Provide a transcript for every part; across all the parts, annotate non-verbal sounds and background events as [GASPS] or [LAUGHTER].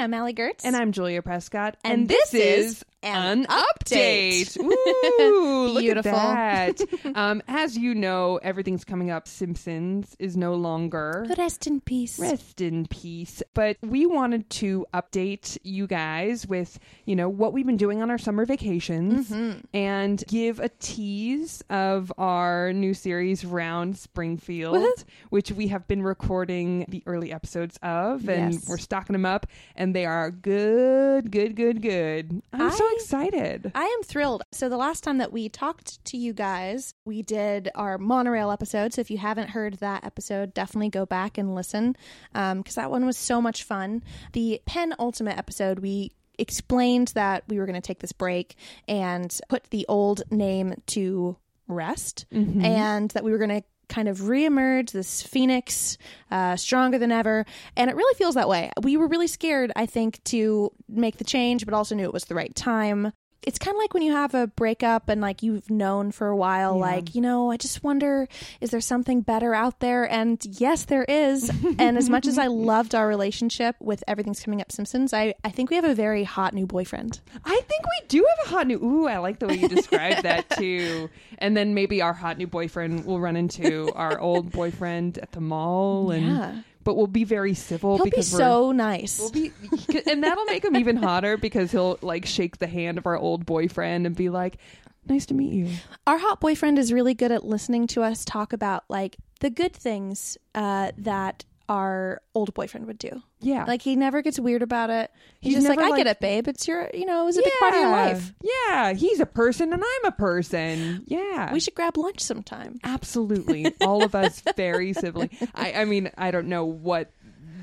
I'm Allie Gertz. And I'm Julia Prescott. And this is an an update. Update. Ooh, look Beautiful. at that. [LAUGHS] um, as you know, everything's coming up. Simpsons is no longer. Rest in peace. Rest in peace. But we wanted to update you guys with, you know, what we've been doing on our summer vacations Mm-hmm. and give a tease of our new series, Round Springfield, which we have been recording the early episodes of. And Yes. we're stocking them up, and they are good, good, good, good. I'm so excited. I am thrilled. So, the last time that we talked to you guys, we did our monorail episode. So, if you haven't heard that episode, definitely go back and listen because that one was so much fun. The penultimate episode, we explained that we were going to take this break and put the old name to rest and that we were going to kind of reemerge this phoenix uh, stronger than ever and it really feels that way we were really scared i think to make the change but also knew it was the right time it's kind of like when you have a breakup and like you've known for a while like you know i just wonder is there something better out there and yes there is [LAUGHS] and as much as i loved our relationship with everything's coming up simpsons i, I think we have a very hot new boyfriend I think we do have a hot new. Ooh, I like the way you described [LAUGHS] that too. And then maybe our hot new boyfriend will run into our old boyfriend at the mall, and Yeah. But we'll be very civil he'll be because we're. so nice We'll be, and that'll make him even hotter because he'll like shake the hand of our old boyfriend and be like, "Nice to meet you." our hot boyfriend is really good at listening to us talk about like the good things uh, that our old boyfriend would do. Yeah, Like he never gets weird about it. He's, He's just like, I get it, babe. It's your, you know, it was a big part of your life. Yeah, he's a person and I'm a person. [SIGHS] Yeah, We should grab lunch sometime. Absolutely. All of us [LAUGHS] very civilly. I, I mean, I don't know what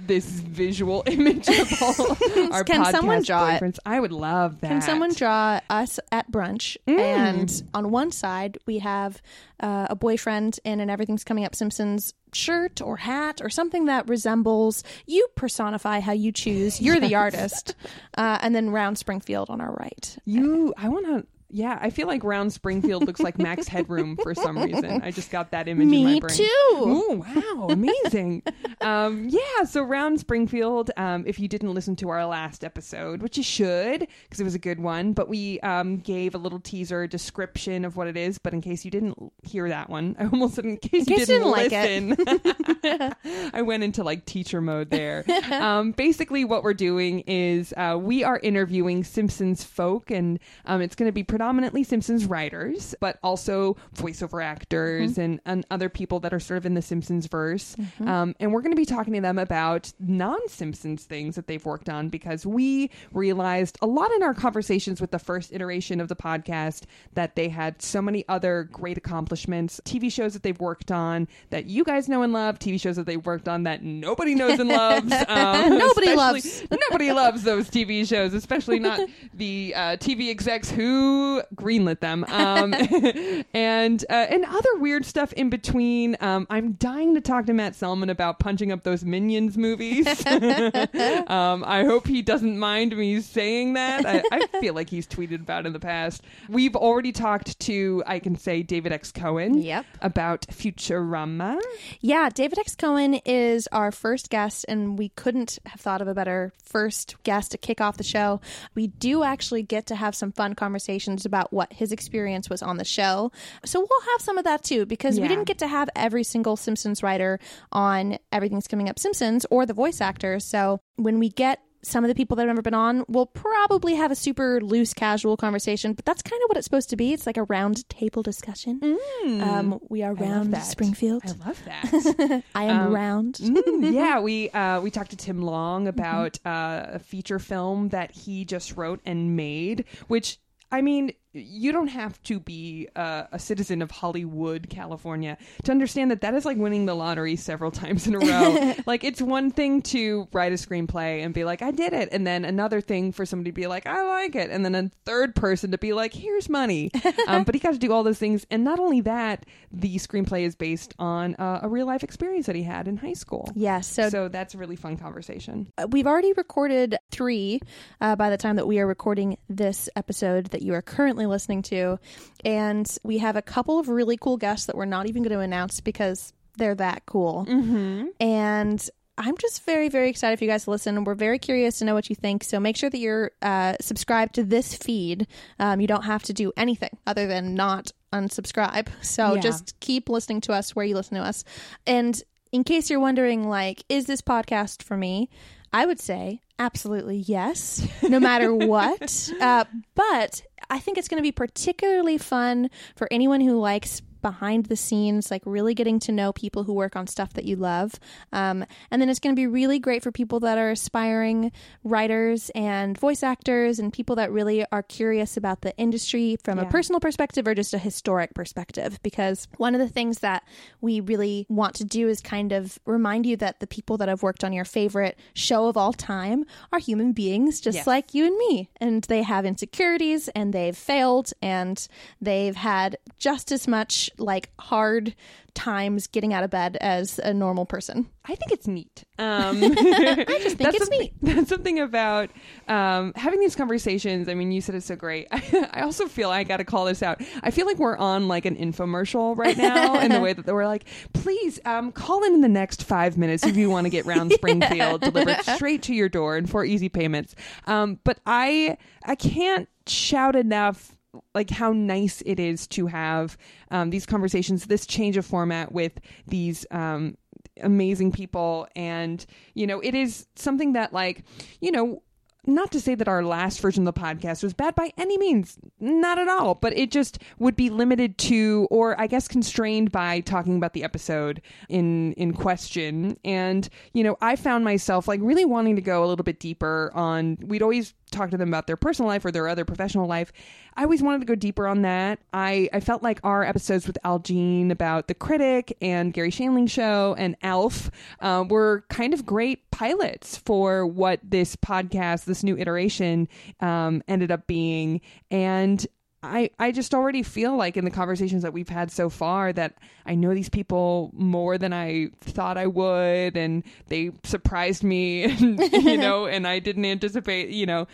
this visual [LAUGHS] image of all [LAUGHS] our Can podcast someone draw it? boyfriends. I would love that. Can someone draw us at brunch? Mm. And on one side, we have uh, a boyfriend in an Everything's Coming Up Simpsons shirt or hat or something that resembles you personify how you choose. You're the [LAUGHS] artist. Uh, and then Round Springfield on our right. You, I want to. Yeah, I feel like Round Springfield looks like Max [LAUGHS] Headroom for some reason. I just got that image in my brain. Me too. Oh wow, amazing! um, yeah, so Round Springfield. Um, if you didn't listen to our last episode, which you should, because it was a good one, but we um, gave a little teaser description of what it is. But in case you didn't hear that one, I almost said in case, you case you didn't, didn't like listen. [LAUGHS] I went into like teacher mode there. [LAUGHS] um, basically, what we're doing is uh, we are interviewing Simpsons folk, and um, it's going to be predominantly Simpsons writers, but also voiceover actors and, and other people that are sort of in the Simpsons verse. Um, and we're going to be talking to them about non Simpsons things that they've worked on because we realized a lot in our conversations with the first iteration of the podcast that they had so many other great accomplishments, TV shows that they've worked on that you guys know and love, TV shows that they've worked on that nobody knows and loves. [LAUGHS] Um, Nobody loves. [LAUGHS] nobody loves those TV shows, especially not [LAUGHS] the uh, TV execs who greenlit them, um, [LAUGHS] [LAUGHS] and uh, and other weird stuff in between. Um, I'm dying to talk to Matt Selman about punching up those Minions movies. [LAUGHS] um, I hope he doesn't mind me saying that. I, I feel like he's tweeted about it in the past. We've already talked to, I can say, David X. Cohen Yep. about Futurama. Yeah, David X. Cohen is our first guest, and we couldn't have thought of a better first guest to kick off the show. We do actually get to have some fun conversations about what his experience was on the show. So we'll have some of that too, because we didn't get to have every single Simpsons writer on Everything's Coming Up Simpsons or the voice actors. So when we get some of the people that have never been on, we'll probably have a super loose, casual conversation, but that's kind of what it's supposed to be. It's like a round table discussion. Um, we are Mm. Round. Springfield. I love that. [LAUGHS] I am Um, round. Mm, yeah, [LAUGHS] we uh, we talked to Tim Long about Mm-hmm. uh, a feature film that he just wrote and made, which I mean, you don't have to be uh, a citizen of Hollywood, California, to understand that that is like winning the lottery several [LAUGHS] times in a row. [LAUGHS] like, it's one thing to write a screenplay and be like, I did it. And then another thing for somebody to be like, I like it. And then a third person to be like, here's money. [LAUGHS] um, but he got to do all those things. And not only that, the screenplay is based on uh, a real life experience that he had in high school. Yes. So, So that's a really fun conversation. uh, we've already recorded three uh, by the time that we are recording this episode that you are currently listening to. And we have a couple of really cool guests that we're not even going to announce because they're that cool. Mm-hmm. And I'm just very, very excited for you guys to listen. We're very curious to know what you think. So make sure that you're uh, subscribed to this feed. Um, you don't have to do anything other than not unsubscribe. So Yeah. just keep listening to us where you listen to us. And in case you're wondering, like, is this podcast for me? I would say absolutely yes, no matter [LAUGHS] what. Uh, but I think it's going to be particularly fun for anyone who likes behind the scenes, like really getting to know people who work on stuff that you love. Um, and then it's going to be really great for people that are aspiring writers and voice actors and people that really are curious about the industry from a personal perspective or just a historic perspective. Because one of the things that we really want to do is kind of remind you that the people that have worked on your favorite show of all time are human beings just Yes. like you and me. And they have insecurities and they've failed and they've had just as much like hard times getting out of bed as a normal person. I think it's neat. [LAUGHS] Um, I just think it's neat. [LAUGHS] That's something about um, having these conversations. I mean, you said it's so great. [LAUGHS] I, also feel I got to call this out. I feel like we're on like an infomercial right now in the way that we're like, please um, call in in the next five minutes if you want to get round Springfield delivered straight to your door and for easy payments. Um, but I I can't shout enough like how nice it is to have um, these conversations, this change of format with these um, amazing people, and you know, it is something that like you know. Not to say that our last version of the podcast was bad by any means, not at all, but it just would be limited to, or I guess constrained by talking about the episode in in question. And you know, I found myself like really wanting to go a little bit deeper on. We'd always talk to them about their personal life or their other professional life. I always wanted to go deeper on that. I, I felt like our episodes with Al Jean about The Critic and Garry Shandling Show and Alf uh, were kind of great pilots for what this podcast, this new iteration, um, ended up being. And I, I just already feel like in the conversations that we've had so far that I know these people more than I thought I would, and they surprised me, and, [LAUGHS] you [LAUGHS] know, and I didn't anticipate, you know,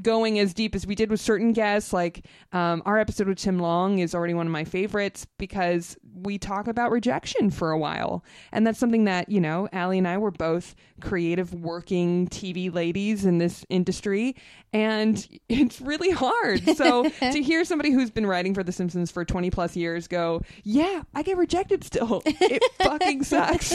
going as deep as we did with certain guests. Like um, our episode with Tim Long is already one of my favorites because we talk about rejection for a while, and that's something that you know, Allie and I were both creative, working TV ladies in this industry, and [LAUGHS] it's really hard. So [LAUGHS] to hear somebody who's been writing for The Simpsons for 20 plus years go, yeah, I get rejected still. It [LAUGHS] fucking sucks.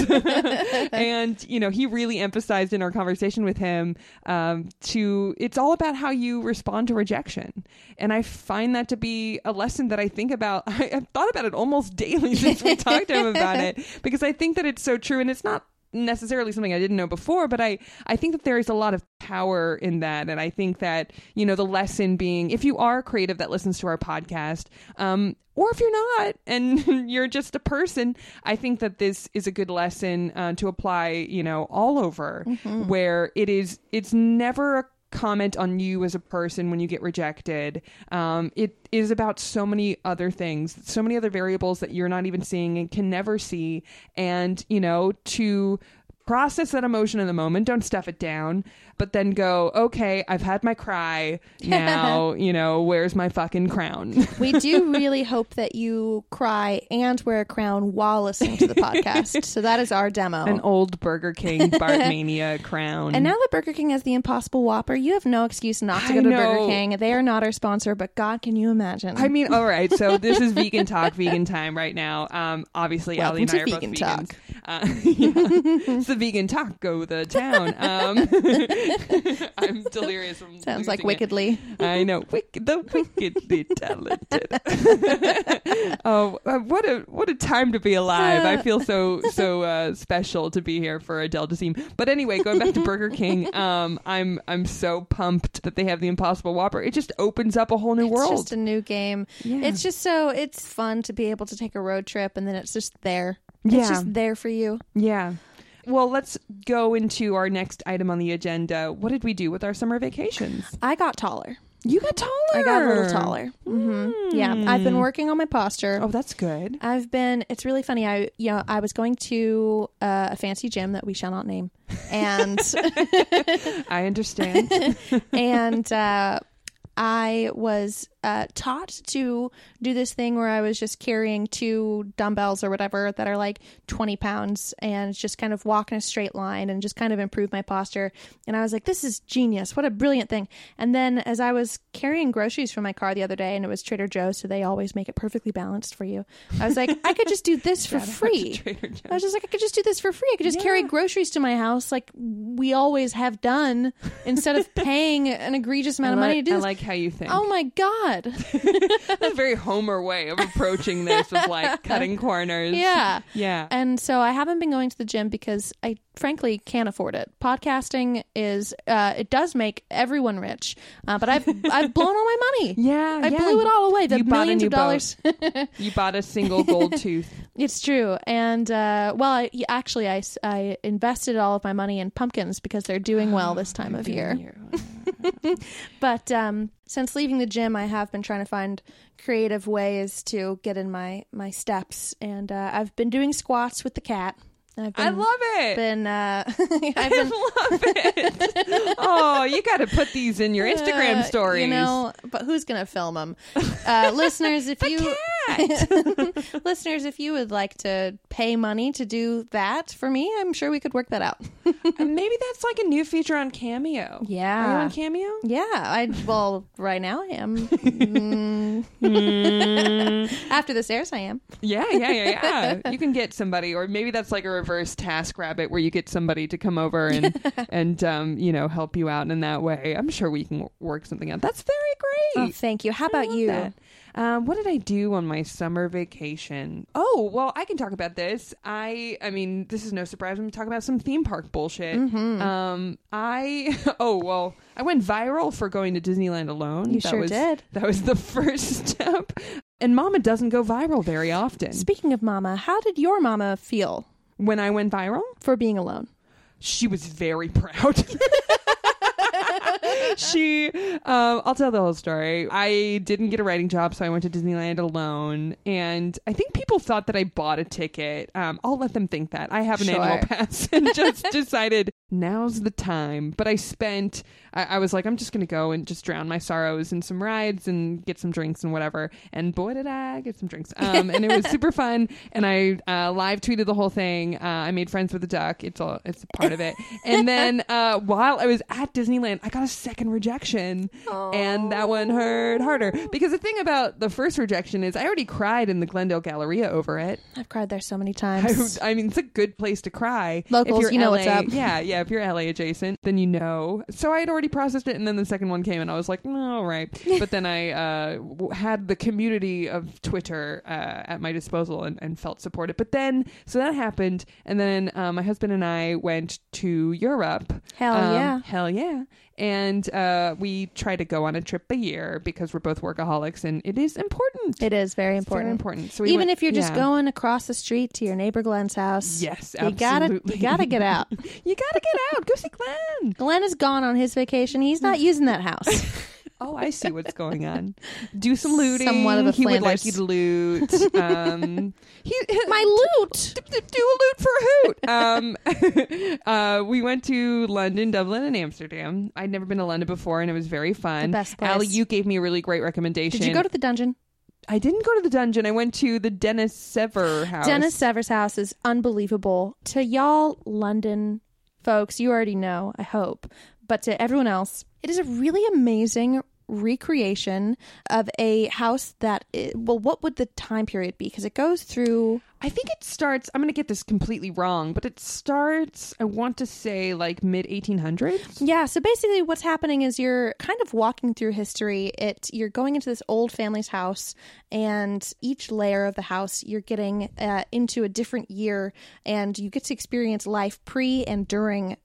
and, you know, he really emphasized in our conversation with him um, to, it's all about how you respond to rejection. And I find that to be a lesson that I think about. I, I've thought about it almost daily since we talked to him about it [LAUGHS] because I think that it's so true. And it's not necessarily something I didn't know before, but I, I think that there is a lot of power in that. And I think that, you know, the lesson being if you are creative that listens to our podcast, um, or if you're not [LAUGHS] and you're just a person, I think that this is a good lesson uh, to apply, you know, all over where it is, it's never a comment on you as a person when you get rejected. Um, it is about so many other things, so many other variables that you're not even seeing and can never see. And, you know, to process that emotion in the moment, don't stuff it down, but then go, okay, I've had my cry. [LAUGHS] Now, you know, where's my fucking crown? We do [LAUGHS] really hope that you cry and wear a crown while listening to the podcast. [LAUGHS] So that is our demo. An old Burger King Bartmania crown. and now that Burger King has the Impossible Whopper, you have no excuse not to go to. Burger King. They are not our sponsor, but God, can you imagine? I mean, all right. So this is vegan talk, vegan time right now. Um, obviously, Allie and I are Welcome to both Vegan vegans. Uh, yeah. It's the vegan taco, the town. Um, [LAUGHS] I'm [LAUGHS] delirious. from Sounds like losing it. wickedly. I know, Wick, the wickedly talented. [LAUGHS] oh, uh, what a what a time to be alive! I feel so so uh, special to be here for Adele Dazeem. But anyway, going back to Burger King, um, I'm I'm so pumped that they have the Impossible Whopper. It just opens up a whole new It's world. just a new game. Yeah. It's just so it's fun to be able to take a road trip and then it's just there. Yeah. It's just there for you. Yeah. Well, let's go into our next item on the agenda. What did we do with our summer vacations? I got taller. You got taller. I got a little taller. Mm-hmm. Yeah, I've been working on my posture. Oh, that's good. I've been. It's really funny. I you know I was going to uh, a fancy gym that we shall not name, and [LAUGHS] I understand. [LAUGHS] and uh, I was uh, taught to do this thing where I was just carrying two dumbbells or whatever that are like 20 pounds and just kind of walk in a straight line and just kind of improve my posture. And I was like, this is genius. What a brilliant thing. And then as I was carrying groceries from my car the other day, and it was Trader Joe's, so they always make it perfectly balanced for you, I was like, I could just do this for [LAUGHS] free. [LAUGHS] I was just like, I could just do this for free. I could just carry groceries to my house like we always have done instead of [LAUGHS] paying an egregious amount I of money like, to do I this. like how you think. oh my God. [LAUGHS] [LAUGHS] That's a very Homer way of approaching this, of like cutting corners. Yeah. Yeah. And so I haven't been going to the gym because I frankly can't afford it. Podcasting is, uh, it does make everyone rich, uh, but I've, [LAUGHS] I've blown all my money. Yeah, I yeah. blew it all away. The You bought a millions new of dollars. [LAUGHS] You bought a single gold [LAUGHS] tooth. It's true. And, uh, well, I, actually, I, I invested all of my money in pumpkins because they're doing well this [GASPS] time of year. But um, since leaving the gym, I have been trying to find creative ways to get in my, my steps. And uh, I've been doing squats with the cat. I've been, I love it. been, uh, I've I been love it. [LAUGHS] [LAUGHS] oh, you got to put these in your Instagram Uh, stories. You know, but who's going to film them? Uh, listeners, if [LAUGHS] you [LAUGHS] [LAUGHS] listeners, if you would like to pay money to do that for me, I'm sure we could work that out. [LAUGHS] Maybe that's like a new feature on Cameo. Yeah. Are you on Cameo? Yeah, I well, right now I am. Mm. After this airs, I am. Yeah, yeah, yeah, yeah. you can get somebody, or maybe that's like a reverse Task Rabbit, where you get somebody to come over and and um, you know help you out in that way. I'm sure we can work something out. That's very Oh, great. thank you. How I about you? that. Um, what did I do on my summer vacation? Oh, well, I can talk about this. I, I mean, this is no surprise. I'm talking about some theme park bullshit. Mm-hmm. Um, I, [LAUGHS] oh well, I went viral for going to Disneyland alone. You that sure was, did. [LAUGHS] That was the first [LAUGHS] step. And Mama doesn't go viral very often. Speaking of Mama, how did your Mama feel When I went viral, for being alone? she was very proud. [LAUGHS] she um i'll tell the whole story. I didn't get a writing job so i went to disneyland alone. And i think people thought that i bought a ticket. Um i'll let them think that. I have an Sure. annual [LAUGHS] pass and just decided now's the time. But i spent I, I was like i'm just gonna go and just drown my sorrows in some rides and get some drinks and whatever and boy did i get some drinks um and it was [LAUGHS] super fun and i uh, live tweeted the whole thing uh, i made friends with the duck it's all it's a part of it and then [LAUGHS] uh while i was at disneyland i got a second rejection and that one hurt harder because the thing about the first rejection is i already cried in the glendale galleria over it I've cried there so many times. I mean, it's a good place to cry. Locals, if you're you know LA, what's up. Yeah, yeah. If you're LA adjacent, then you know. So I had already processed it, and then the second one came, and I was like, "No, all right." [LAUGHS] But then I uh, w- had the community of Twitter uh, at my disposal and, and felt supported. But then, so that happened, and then uh, my husband and I went to Europe. Hell Um, yeah. hell yeah! And uh, we try to go on a trip a year because we're both workaholics, and it is important. It is very It's very important. important. So we Even went- if you're just yeah. going across the street to your neighbor Glenn's house, Yes, you gotta absolutely. you gotta get out. [LAUGHS] You gotta get out. Go see Glenn. Glenn is gone on his vacation. He's not using that house. [LAUGHS] Oh, I see what's going on. [LAUGHS] Do some looting. Somewhat of a he would like Flanders. you to loot. Um, [LAUGHS] he, My [LAUGHS] loot. do, do- do a loot for a hoot. Um, uh, we went to London, Dublin, and Amsterdam. I'd never been to London before, and it was very fun. The best place. Allie, you gave me a really great recommendation. Did you go to the dungeon? I didn't go to the dungeon. I went to the Dennis Severs house. Dennis Severs' house is unbelievable. To y'all London folks, you already know, I hope. But to everyone else, it is a really amazing recreation of a house that i well what would the time period be because it goes through I think it starts. I'm going to get this completely wrong, but it starts. I want to say like mid 1800s. Yeah, so basically what's happening is you're kind of walking through history. It you're going into this old family's house and each layer of the house you're getting uh, into a different year and you get to experience life pre and during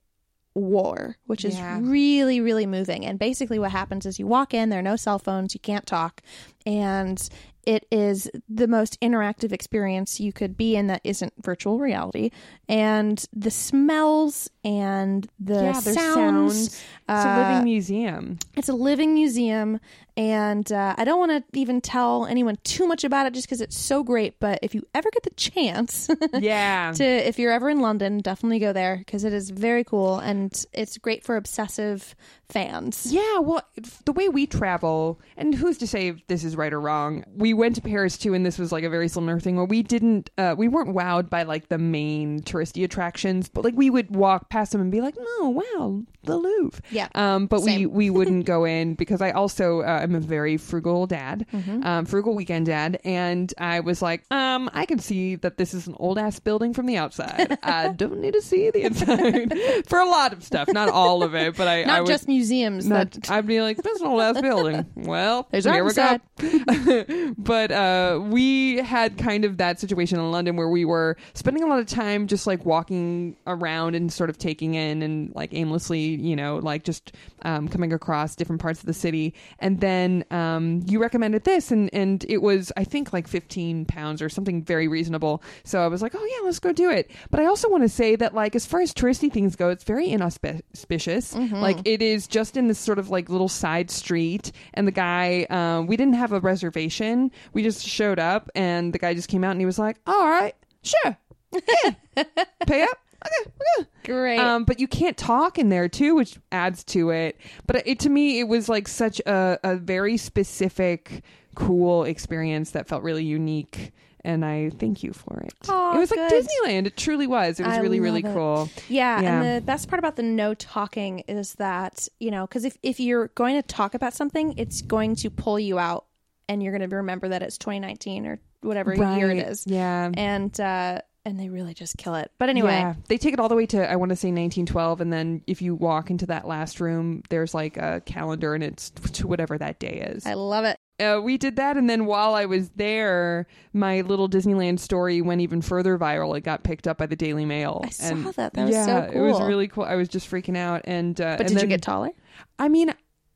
war, which is Yeah. really really moving. And basically what happens is you walk in, there are no cell phones, you can't talk, and it is the most interactive experience you could be in that isn't virtual reality. And the smells and the yeah, sounds. sounds. It's a uh, living museum. It's a living museum, and uh, I don't want to even tell anyone too much about it just because it's so great. But if you ever get the chance [LAUGHS] Yeah. to, if you're ever in London, definitely go there because it is very cool and it's great for obsessive fans. Yeah, well, the way we travel, and who's to say this is right or wrong? We went to Paris too, and this was like a very similar thing where we didn't, uh, we weren't wowed by like the main touristy attractions, but like we would walk past them and be like, "No, wow, the Louvre." Yeah. Um, but we Same. we wouldn't [LAUGHS] go in because I also uh, am a very frugal dad, Mm-hmm. um, frugal weekend dad, and I was like, um, I can see that this is an old ass building from the outside. I [LAUGHS] don't need to see the inside [LAUGHS] for a lot of stuff, not all of it, but I I Not would, just museums. not, that I'd be like, this is an old ass building. Well, There's here we go. [LAUGHS] but uh, we had kind of that situation in London where we were spending a lot of time just like walking around and sort of taking in and like aimlessly, you know, like just um, coming across different parts of the city. And then um, you recommended this, and and it was I think like 15 pounds or something very reasonable. So I was like, oh yeah, let's go do it. But I also want to say that like as far as touristy things go, it's very inauspicious. Like it is just in this sort of like little side street, and the guy, um, we didn't have a reservation. We just showed up, and the guy just came out and he was like, all right, sure, yeah, [LAUGHS] pay up. Okay, okay. great. Um, but you can't talk in there too, which adds to it. But it to me, it was like such a, a very specific, cool experience that felt really unique. And I thank you for it. Aw, it was like. Disneyland. It truly was. It was I really, really it. cool. Yeah, Yeah. and the best part about the no talking is that, you know, because if, if you're going to talk about something, it's going to pull you out and you're going to remember that it's 2019 or whatever year it Right. is. Yeah. And, uh, and they really just kill it. But anyway, Yeah, they take it all the way to I want to say 1912, and then if you walk into that last room, there's like a calendar, and it's to whatever that day is. I love it. uh, we did that, and then while I was there, my little Disneyland story went even further viral. It got picked up by the Daily Mail. I saw and that. That was yeah, so it was really cool. I was just freaking out, and uh, But and did you get taller? I mean,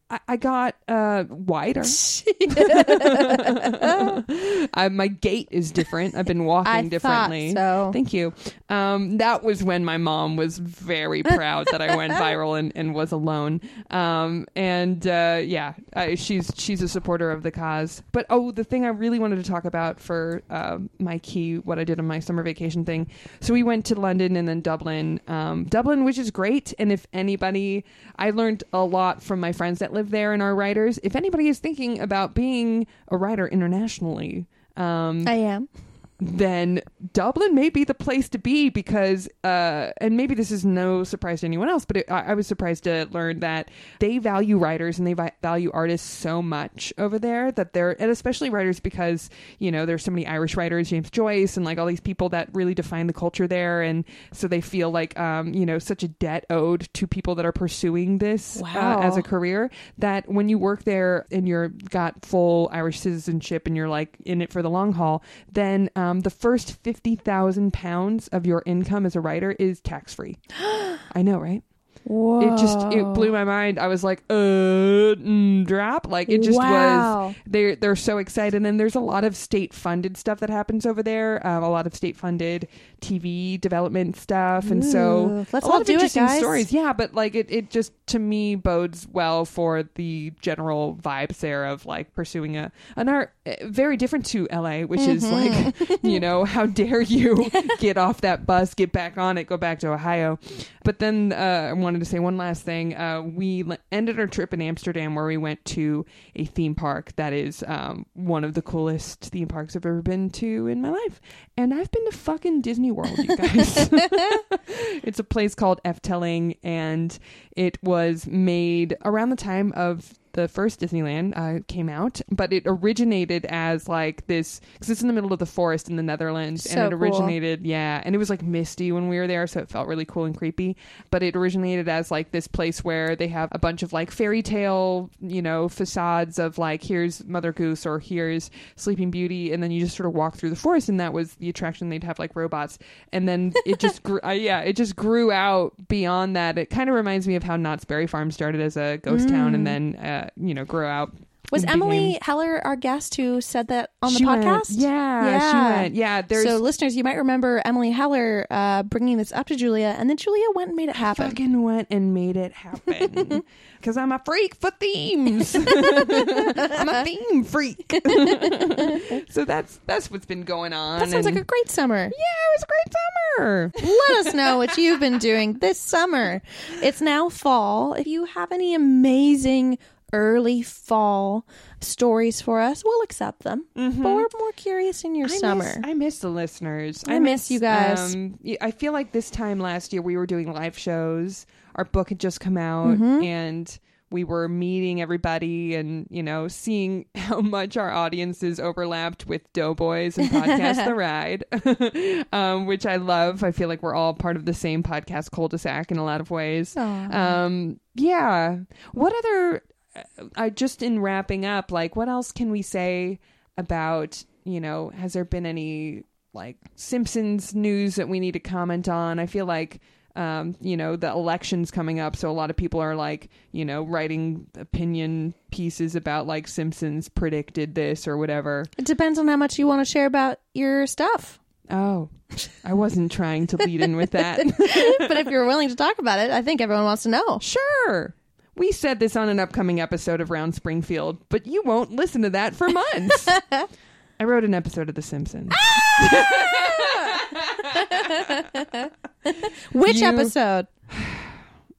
I, I got uh, wider. [LAUGHS] I, my gait is different. I've been walking I differently. so. Thank you. Um, that was when my mom was very proud that I went [LAUGHS] viral and, and was alone. Um, and uh, yeah, I, she's she's a supporter of the cause. But oh, the thing I really wanted to talk about for uh, my key, what I did on my summer vacation thing. So we went to London and then Dublin. Um, Dublin, which is great. And if anybody, I learned a lot from my friends that live there and are writers. If anybody is thinking about being a writer internationally. Um, I am. Then Dublin may be the place to be because, uh, and maybe this is no surprise to anyone else, but it, I, I was surprised to learn that they value writers and they vi- value artists so much over there that they're, and especially writers because, you know, there's so many Irish writers, James Joyce, and like all these people that really define the culture there. And so they feel like, um, you know, such a debt owed to people that are pursuing this Wow. uh, as a career that when you work there and you're got full Irish citizenship and you're like in it for the long haul, then um, Um, the first fifty thousand pounds of your income as a writer is tax free. [GASPS] I know, right? Whoa. It just it blew my mind. I was like, uh, mm, drop. Like it just Wow. was. They're they're so excited, and then there's a lot of state funded stuff that happens over there. Um, a lot of state funded TV development stuff, and so Let's a lot all of it, interesting guys. stories. Yeah, but like it, it just to me bodes well for the general vibes there of like pursuing a an art eh, very different to LA, which is Mm-hmm. like [LAUGHS] you know how dare you get off that bus, get back on it, go back to Ohio. But then uh, wanted to say one last thing. Uh, we l- ended our trip in Amsterdam where we went to a theme park that is um, one of the coolest theme parks I've ever been to in my life. And I've been to fucking Disney World, you guys. [LAUGHS] it's a place called Efteling, and it was made around the time of the first Disneyland uh, came out, but it originated as like this because it's in the middle of the forest in the Netherlands, So and it cool. originated, yeah, and it was like misty when we were there, so it felt really cool and creepy. But it originated as like this place where they have a bunch of like fairy tale, you know, facades of like here's Mother Goose or here's Sleeping Beauty, and then you just sort of walk through the forest, and that was the attraction. They'd have like robots, and then it just [LAUGHS] grew, uh, yeah, it just grew out beyond that. It kind of reminds me of how Knott's Berry Farm started as a ghost town, and then uh, you know grew out Was Emily beginning. Heller our guest who said that on the She went- podcast? yeah, Yeah. she went. Yeah, there's so, listeners, you might remember Emily Heller uh, bringing this up to Julia, and then Julia went and made it happen. fucking went and made it happen [LAUGHS] because I'm a freak for themes. [LAUGHS] I'm a theme freak. [LAUGHS] so that's that's what's been going on. That sounds like a great summer. yeah, it was a great summer. Let us know what you've been doing this summer. It's now fall. If you have any amazing early fall stories for us, we'll accept them. But we're more curious in your Mm-hmm. I summer. Miss, I miss the listeners. I miss you guys. Um, I feel like this time last year we were doing live shows. Our book had just come out, Mm-hmm. and we were meeting everybody, and you know, seeing [LAUGHS] how much our audiences overlapped with Doughboys and Podcast [LAUGHS] the Ride, [LAUGHS] um, which I love. I feel like we're all part of the same podcast cul-de-sac in a lot of ways. Um, yeah. What other? I just in wrapping up, like, what else can we say about? You know, has there been any like Simpsons news that we need to comment on? I feel like. Um, you know, the election's coming up, so a lot of people are like, you know, writing opinion pieces about like Simpsons predicted this or whatever. It depends on how much you want to share about your stuff. Oh, I wasn't trying to lead in with that. [LAUGHS] but if you're willing to talk about it, I think everyone wants to know. Sure. We said this on an upcoming episode of Round Springfield, but you won't listen to that for months. [LAUGHS] I wrote an episode of The Simpsons. Ah! [LAUGHS] Which You- episode? [SIGHS]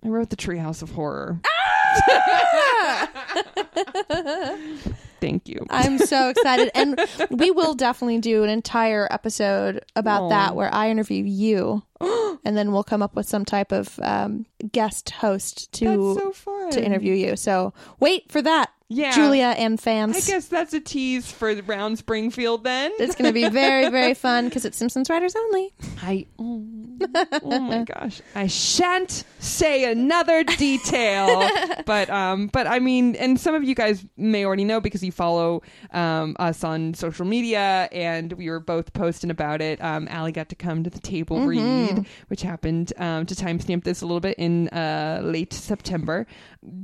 I wrote The Treehouse of Horror. Ah! [LAUGHS] Thank you. I'm so [LAUGHS] excited. And we will definitely do an entire episode about Aw. that where I interview you. [GASPS] and then we'll come up with some type of um, guest host to so to interview you. So wait for that, Yeah. Julia and fans. I guess that's a tease for Round Springfield then. It's going to be very, very [LAUGHS] fun because it's Simpsons Writers only. I oh, oh my gosh. I shan't say another detail. [LAUGHS] but um but I mean and some of you guys may already know because you follow um us on social media and we were both posting about it. Um Allie got to come to the table read, which happened um to timestamp this a little bit in uh late September.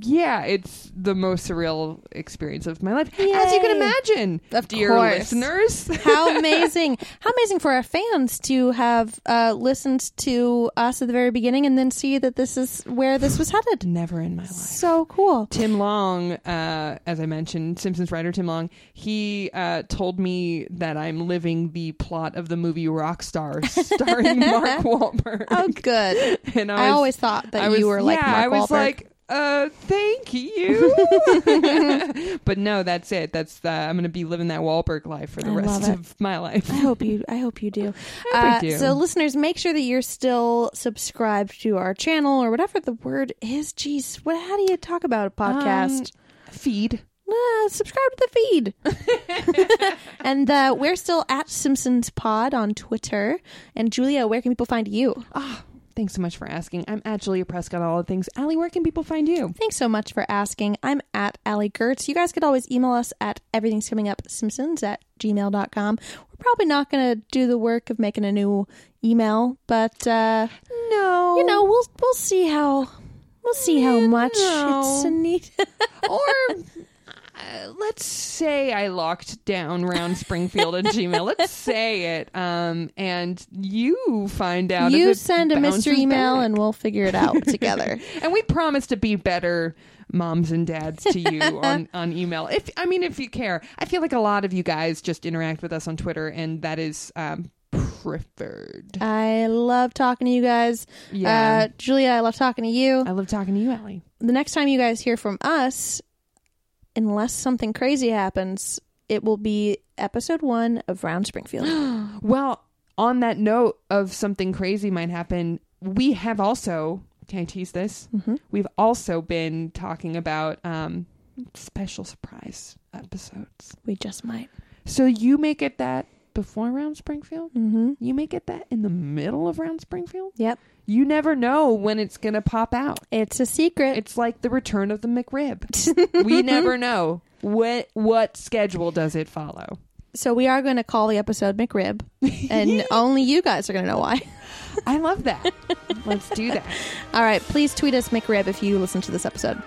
Yeah, it's the most surreal experience of my life. As you can imagine, Of dear course. listeners. [LAUGHS] How amazing! How amazing for our fans to have uh, listened to us at the very beginning and then see that this is where this was headed. [SIGHS] Never in my life. So cool. Tim Long, uh, as I mentioned, Simpsons writer Tim Long, he uh, told me that I'm living the plot of the movie Rockstar, [LAUGHS] starring Mark Wahlberg. Oh, good. [LAUGHS] and I, was, always thought that I was, you were like yeah, Mark I was Wahlberg. like, uh, thank you. [LAUGHS] but no, that's it. That's uh, I'm gonna be living that Wahlberg life for the I rest of my life. I hope you. I hope you do. I [LAUGHS] hope I Uh, do. So, listeners, make sure that you're still subscribed to our channel or whatever the word is. Jeez, what? How do you talk about a podcast? Um, feed. Uh, subscribe to the feed. [LAUGHS] and uh, we're still at Simpsons Pod on Twitter. And Julia, where can people find you? Ah, thanks so much for asking. I'm at Julia Prescott. All the things. Allie, where can people find you? Thanks so much for asking. I'm at Allie Gertz. You guys could always email us at everything's coming up Simpsons at gmail.com. We're probably not going to do the work of making a new email, but uh, No, you know, we'll we'll see how we'll see how much no. it's a need. [LAUGHS] or uh, let's say I locked down round Springfield at Gmail. Let's [LAUGHS] say it, um, and you find out. you it send a mystery email back. and we'll figure it out [LAUGHS] together. and we promise to be better moms and dads to you [LAUGHS] on, on email. If I mean, if you care, I feel like a lot of you guys just interact with us on Twitter, and that is um, preferred. I love talking to you guys. Yeah. Uh, Julia, I love talking to you. I love talking to you, Ellie. the next time you guys hear from us, unless something crazy happens, it will be episode one of Round Springfield. [GASPS] Well, on that note of something crazy might happen, we have also, can I tease this? Mhm. We've also been talking about um, special surprise episodes. we just might. So you may get that before Round Springfield. Mm-hmm. You may get that in the middle of Round Springfield. Yep. You never know when it's going to pop out. It's a secret. It's like the return of the McRib. [LAUGHS] we never know. What what schedule does it follow? so we are going to call the episode McRib, and [LAUGHS] only you guys are going to know why. I love that. Let's do that. [LAUGHS] All right. Please tweet us McRib if you listen to this episode.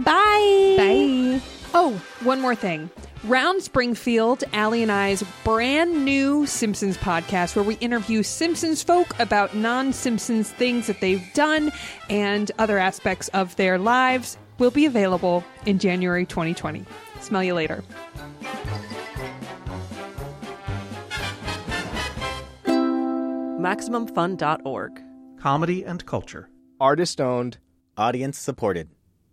Bye. Bye. Oh, one more thing. Round Springfield, Allie and I's brand new Simpsons podcast where we interview Simpsons folk about non Simpsons things that they've done and other aspects of their lives will be available in January 2020. Smell you later. MaximumFun.org. Comedy and culture. Artist owned. Audience supported.